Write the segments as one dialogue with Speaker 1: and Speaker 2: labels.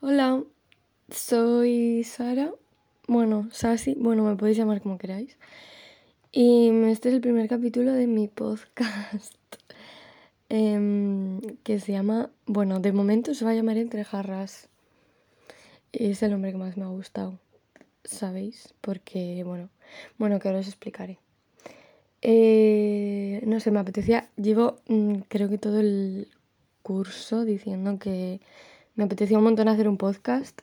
Speaker 1: Hola, soy Sara. Bueno, Sasi, bueno, me podéis llamar como queráis. Y este es el primer capítulo de mi podcast. Em, que se llama. Bueno, de momento se va a llamar Entre Jarras. Es el nombre que más me ha gustado. ¿Sabéis? Porque, bueno, bueno, que ahora os explicaré. Eh, no sé, me apetecía. Llevo, mm, creo que todo el curso diciendo que me apetecía un montón hacer un podcast.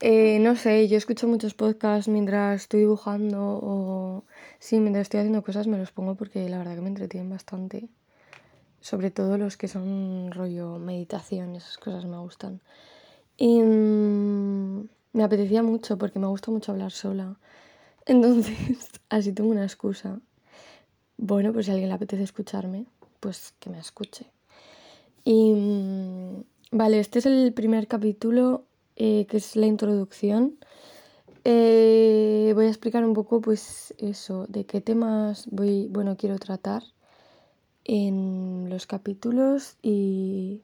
Speaker 1: Eh, no sé, yo escucho muchos podcasts mientras estoy dibujando o sí, mientras estoy haciendo cosas me los pongo porque la verdad que me entretienen bastante. Sobre todo los que son rollo meditación, esas cosas me gustan. Y mm, me apetecía mucho porque me gusta mucho hablar sola. Entonces, así tengo una excusa. Bueno, pues si a alguien le apetece escucharme, pues que me escuche. Y mm, Vale, este es el primer capítulo, eh, que es la introducción. Eh, voy a explicar un poco, pues, eso, de qué temas voy, bueno, quiero tratar en los capítulos y,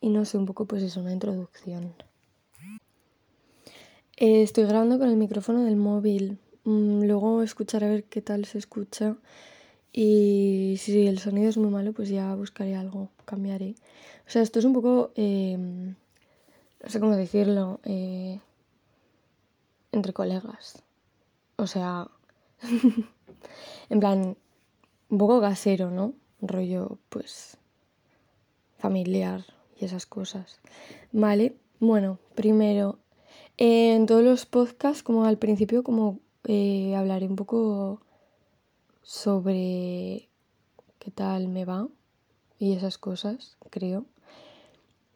Speaker 1: y no sé, un poco, pues eso, una introducción. Eh, estoy grabando con el micrófono del móvil. Mm, luego escucharé a ver qué tal se escucha. Y si el sonido es muy malo, pues ya buscaré algo, cambiaré. O sea, esto es un poco, em, no sé cómo decirlo, eh, entre colegas. O sea, en plan, un poco casero, ¿no? Rollo, pues, familiar y esas cosas. Vale, bueno, primero, en todos los podcasts, como al principio, como eh, hablaré un poco sobre qué tal me va y esas cosas, creo.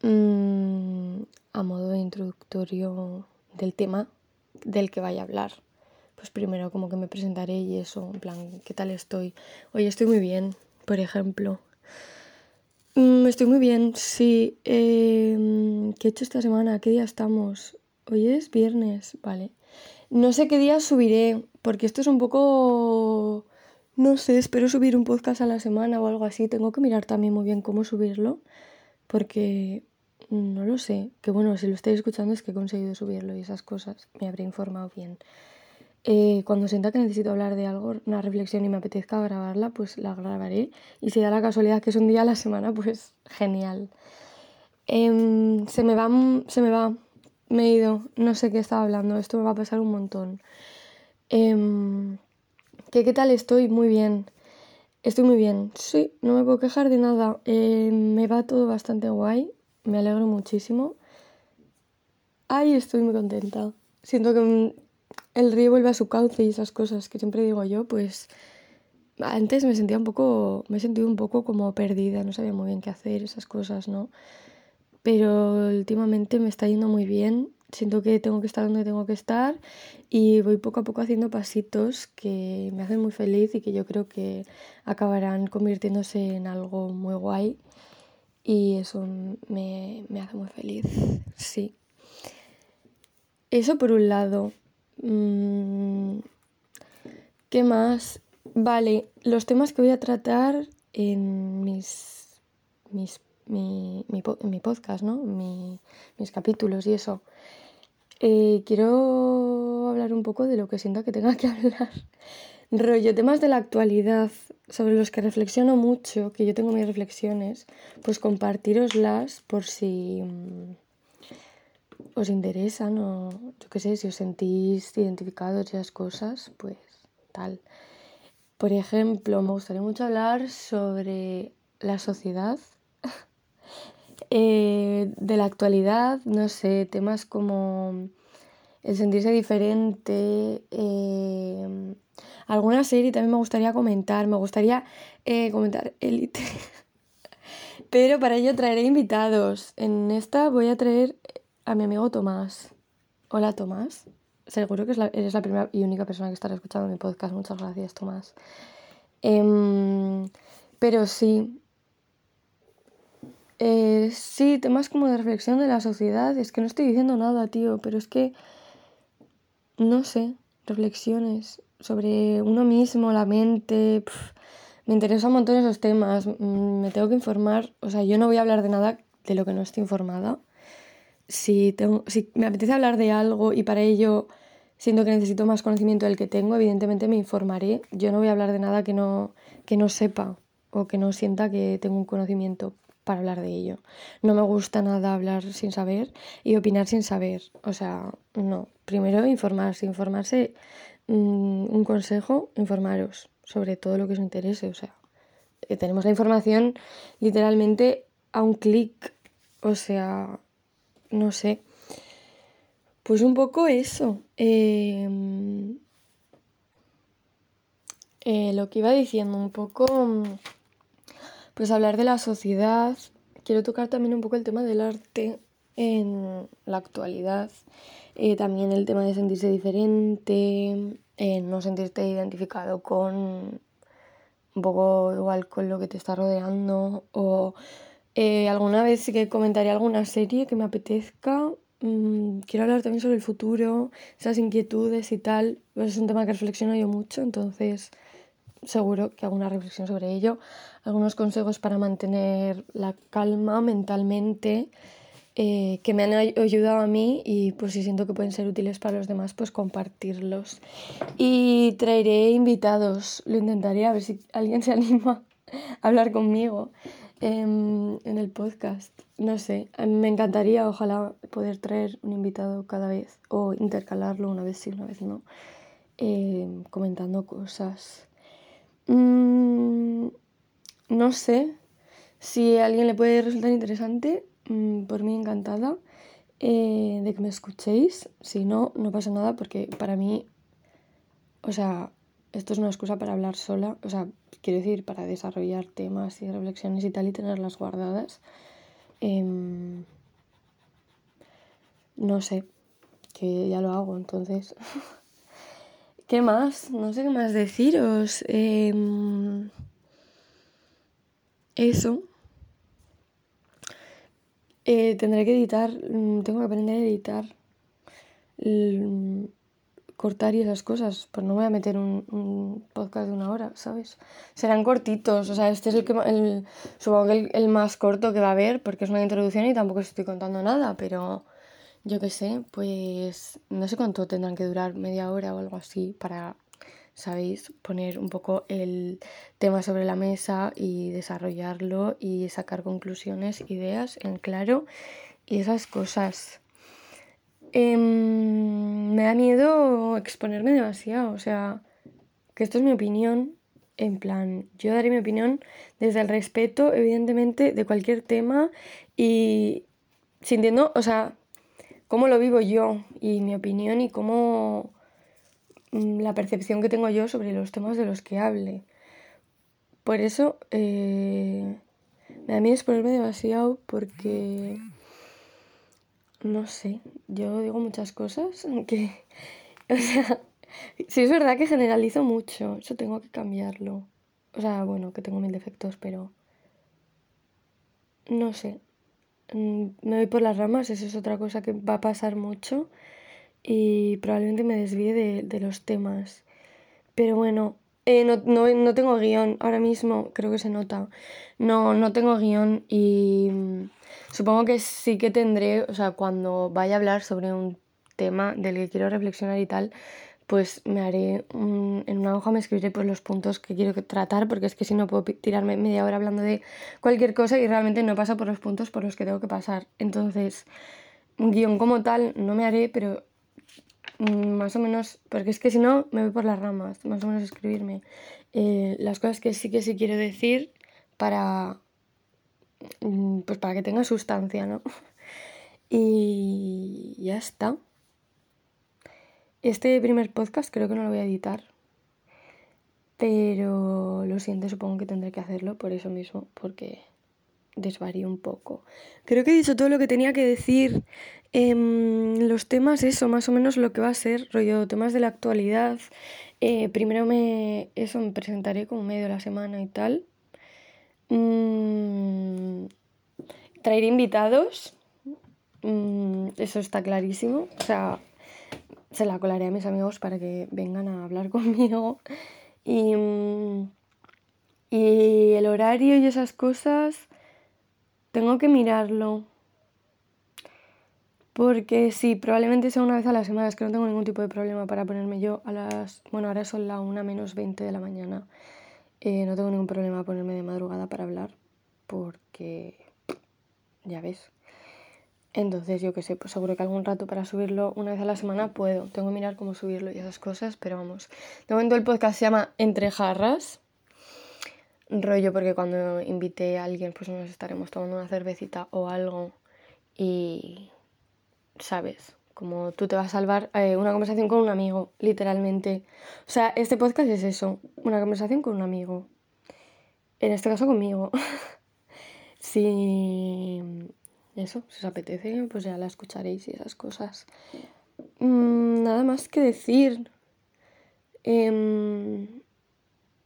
Speaker 1: Mm, a modo de introductorio del tema del que vaya a hablar. Pues primero como que me presentaré y eso, en plan, ¿qué tal estoy? Hoy estoy muy bien, por ejemplo. Mm, estoy muy bien, sí. Em, ¿Qué he hecho esta semana? ¿Qué día estamos? Hoy es viernes, vale. No sé qué día subiré, porque esto es un poco no sé, espero subir un podcast a la semana o algo así. Tengo que mirar también muy bien cómo subirlo, porque no lo sé. Que bueno, si lo estáis escuchando es que he conseguido subirlo y esas cosas. Me habré informado bien. Eh, cuando sienta que necesito hablar de algo, una reflexión y me apetezca grabarla, pues la grabaré. Y si da la casualidad que es un día a la semana, pues genial. Em, se me va, se me va, me he ido, no sé qué estaba hablando, esto me va a pasar un montón. Eh, ¿Qué, tal estoy? Muy bien. Estoy muy bien. Sí, no me puedo quejar de nada. Eh, me va todo bastante guay. Me alegro muchísimo. Ay, estoy muy contenta. Siento que el río vuelve a su cauce y esas cosas que siempre digo yo, pues antes me sentía un poco, me he sentido un poco como perdida, no sabía muy bien qué hacer, esas cosas, ¿no? Pero últimamente me está yendo muy bien siento que tengo que estar donde tengo que estar y voy poco a poco haciendo pasitos que me hacen muy feliz y que yo creo que acabarán convirtiéndose en algo muy guay y eso me, hace muy feliz, sí. Eso por un lado. Mm, ¿Qué más? Vale, los temas que voy a tratar en mis, mis mi, mi, mi podcast, ¿no? mis capítulos y eso. Eh, quiero hablar un poco de lo que siento que tenga que hablar. Rollo, temas de la actualidad sobre los que reflexiono mucho, que yo tengo mis reflexiones, pues compartiroslas por si mm, os interesan o yo qué sé, si os sentís identificados esas cosas, pues tal. Por ejemplo, me gustaría mucho hablar sobre la sociedad eh, de la actualidad, no sé, temas como el sentirse diferente, eh, alguna serie también me gustaría comentar, me gustaría eh, comentar Elite, pero para ello traeré invitados. En esta voy a traer a mi amigo Tomás. Hola Tomás, seguro que eres la primera y única persona que estará escuchando mi podcast, muchas gracias Tomás. Em, pero sí, eh, sí, temas como de reflexión de la sociedad. Es que no estoy diciendo nada, tío, pero es que. No sé, reflexiones sobre uno mismo, la mente. me interesan un montón esos temas. Mm, me tengo que informar. O sea, yo no voy a hablar de nada de lo que no esté informada. si, tengo, si me apetece hablar de algo y para ello siento que necesito más conocimiento del que tengo, evidentemente me informaré. Yo no voy a hablar de nada que no, que no sepa o que no sienta que tengo un conocimiento para hablar de ello. No me gusta nada hablar sin saber y opinar sin saber. O sea, no. Primero informarse, informarse, mm, un consejo, informaros sobre todo lo que os interese. O sea, eh, tenemos la información literalmente a un clic. O sea, no sé. Pues un poco eso. Em, eh, lo que iba diciendo, un poco, pues hablar de la sociedad. Quiero tocar también un poco el tema del arte en la actualidad. Eh, también el tema de sentirse diferente, eh, no sentirte identificado con un poco igual con lo que te está rodeando o alguna vez sí que comentaría alguna serie que me apetezca Mm, quiero hablar también sobre el futuro, esas inquietudes y tal. Pues es un tema que reflexiono yo mucho, entonces seguro que hago una reflexión sobre ello. Algunos consejos para mantener la calma mentalmente eh, que me han ayudado a mí y pues si siento que pueden ser útiles para los demás, pues compartirlos. Y traeré invitados, lo intentaré a ver si alguien se anima a hablar conmigo en, el podcast. No sé, me encantaría, ojalá, poder traer un invitado cada vez o intercalarlo una vez sí, una vez no, em, comentando cosas. Mm, no sé si a alguien le puede resultar interesante, mm, por mí encantada eh, de que me escuchéis. Si no, no pasa nada porque para mí, o sea, esto es una excusa para hablar sola, o sea, quiero decir, para desarrollar temas y reflexiones y tal y tenerlas guardadas. Em, no sé, que ya lo hago, entonces. ¿Qué más? No sé qué más deciros. Em, eso. Eh, tendré que editar, mm, tengo que aprender a editar cortar y esas cosas, pues no voy a meter un, podcast de una hora, ¿sabes? Serán cortitos, o sea, este es el que el, supongo que el, más corto que va a haber, porque es una introducción y tampoco estoy contando nada, pero yo qué sé, pues no sé cuánto tendrán que durar, media hora o algo así, para, ¿sabéis? Poner un poco el tema sobre la mesa y desarrollarlo y sacar conclusiones, ideas en claro y esas cosas. Em, me da miedo exponerme demasiado, o sea, que esto es mi opinión, en plan, yo daré mi opinión desde el respeto, evidentemente, de cualquier tema y sintiendo, o sea, cómo lo vivo yo y mi opinión y cómo mm, la percepción que tengo yo sobre los temas de los que hable. Por eso eh, me da miedo exponerme demasiado porque no sé, yo digo muchas cosas, aunque, o sea, sí es verdad que generalizo mucho, eso tengo que cambiarlo. O sea, bueno, que tengo mil defectos, pero no sé. Mm, me voy por las ramas, eso es otra cosa que va a pasar mucho y probablemente me desvíe de, los temas. Pero bueno, eh, no, no tengo guion ahora mismo, creo que se nota. No, no tengo guion y Supongo que sí que tendré, o sea, cuando vaya a hablar sobre un tema del que quiero reflexionar y tal, pues me haré en una hoja, me escribiré pues los puntos que quiero tratar, porque es que si no puedo tirarme media hora hablando de cualquier cosa y realmente no paso por los puntos por los que tengo que pasar. Entonces, un guion como tal no me haré, pero mm, más o menos, porque es que si no me voy por las ramas, más o menos escribirme eh, las cosas que sí que sí quiero decir para Mm, pues para que tenga sustancia, ¿no? Y ya está. Este primer podcast creo que no lo voy a editar. Pero lo siento, supongo que tendré que hacerlo por eso mismo, porque desvarío un poco. Creo que he dicho todo lo que tenía que decir. en los temas, eso, más o menos lo que va a ser, rollo, temas de la actualidad. Eh, primero me, eso, me presentaré como medio de la semana y tal. Mm, traer invitados, mm, eso está clarísimo. O sea, se la colaré a mis amigos para que vengan a hablar conmigo. Y, mm, y el horario y esas cosas, tengo que mirarlo. Porque sí, probablemente sea una vez a la semana, es que no tengo ningún tipo de problema para ponerme yo a las... Bueno, ahora son la 1 menos 20 de la mañana. Eh, no tengo ningún problema ponerme de madrugada para hablar, porque... Ya ves. Entonces, yo qué sé, pues seguro que algún rato para subirlo una vez a la semana puedo. Tengo que mirar cómo subirlo y esas cosas, pero vamos. De momento el podcast se llama Entre Jarras. Rollo, porque cuando invite a alguien, pues nos estaremos tomando una cervecita o algo. Y ¿sabes? Como tú te vas a salvar eh, una conversación con un amigo, literalmente. O sea, este podcast es eso, una conversación con un amigo. En este caso conmigo. si eso, si os apetece, pues ya la escucharéis y esas cosas. Mm, nada más que decir. Em,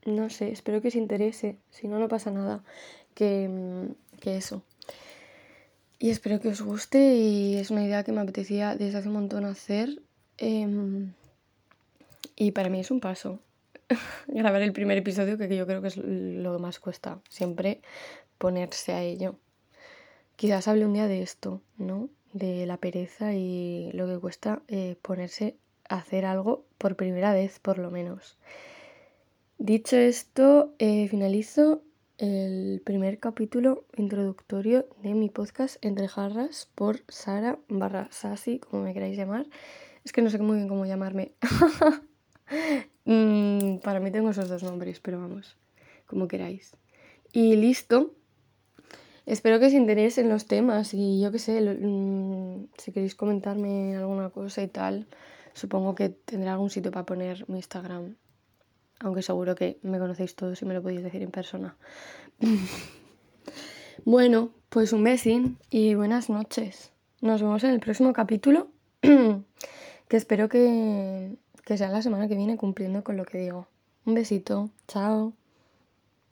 Speaker 1: no sé, espero que os interese. Si no, no pasa nada. Que, que eso. Y espero que os guste y es una idea que me apetecía desde hace un montón hacer. Em, y para mí es un paso. Grabar el primer episodio, que yo creo que es lo que más cuesta. Siempre ponerse a ello. Quizás hable un día de esto, ¿no? De la pereza y lo que cuesta eh, ponerse a hacer algo por primera vez, por lo menos. Dicho esto, eh, finalizo el primer capítulo introductorio de mi podcast Entre Jarras por Sara barra Sasi, como me queráis llamar. Es que no sé muy bien cómo llamarme. Mm, para mí tengo esos dos nombres, pero vamos, como queráis. Y listo. Espero que os interesen los temas y yo qué sé, mm, si queréis comentarme alguna cosa y tal, supongo que tendré algún sitio para poner mi Instagram aunque seguro que me conocéis todos y me lo podéis decir en persona. bueno, pues un besín y buenas noches. Nos vemos en el próximo capítulo, que espero que, que sea la semana que viene cumpliendo con lo que digo. Un besito, chao.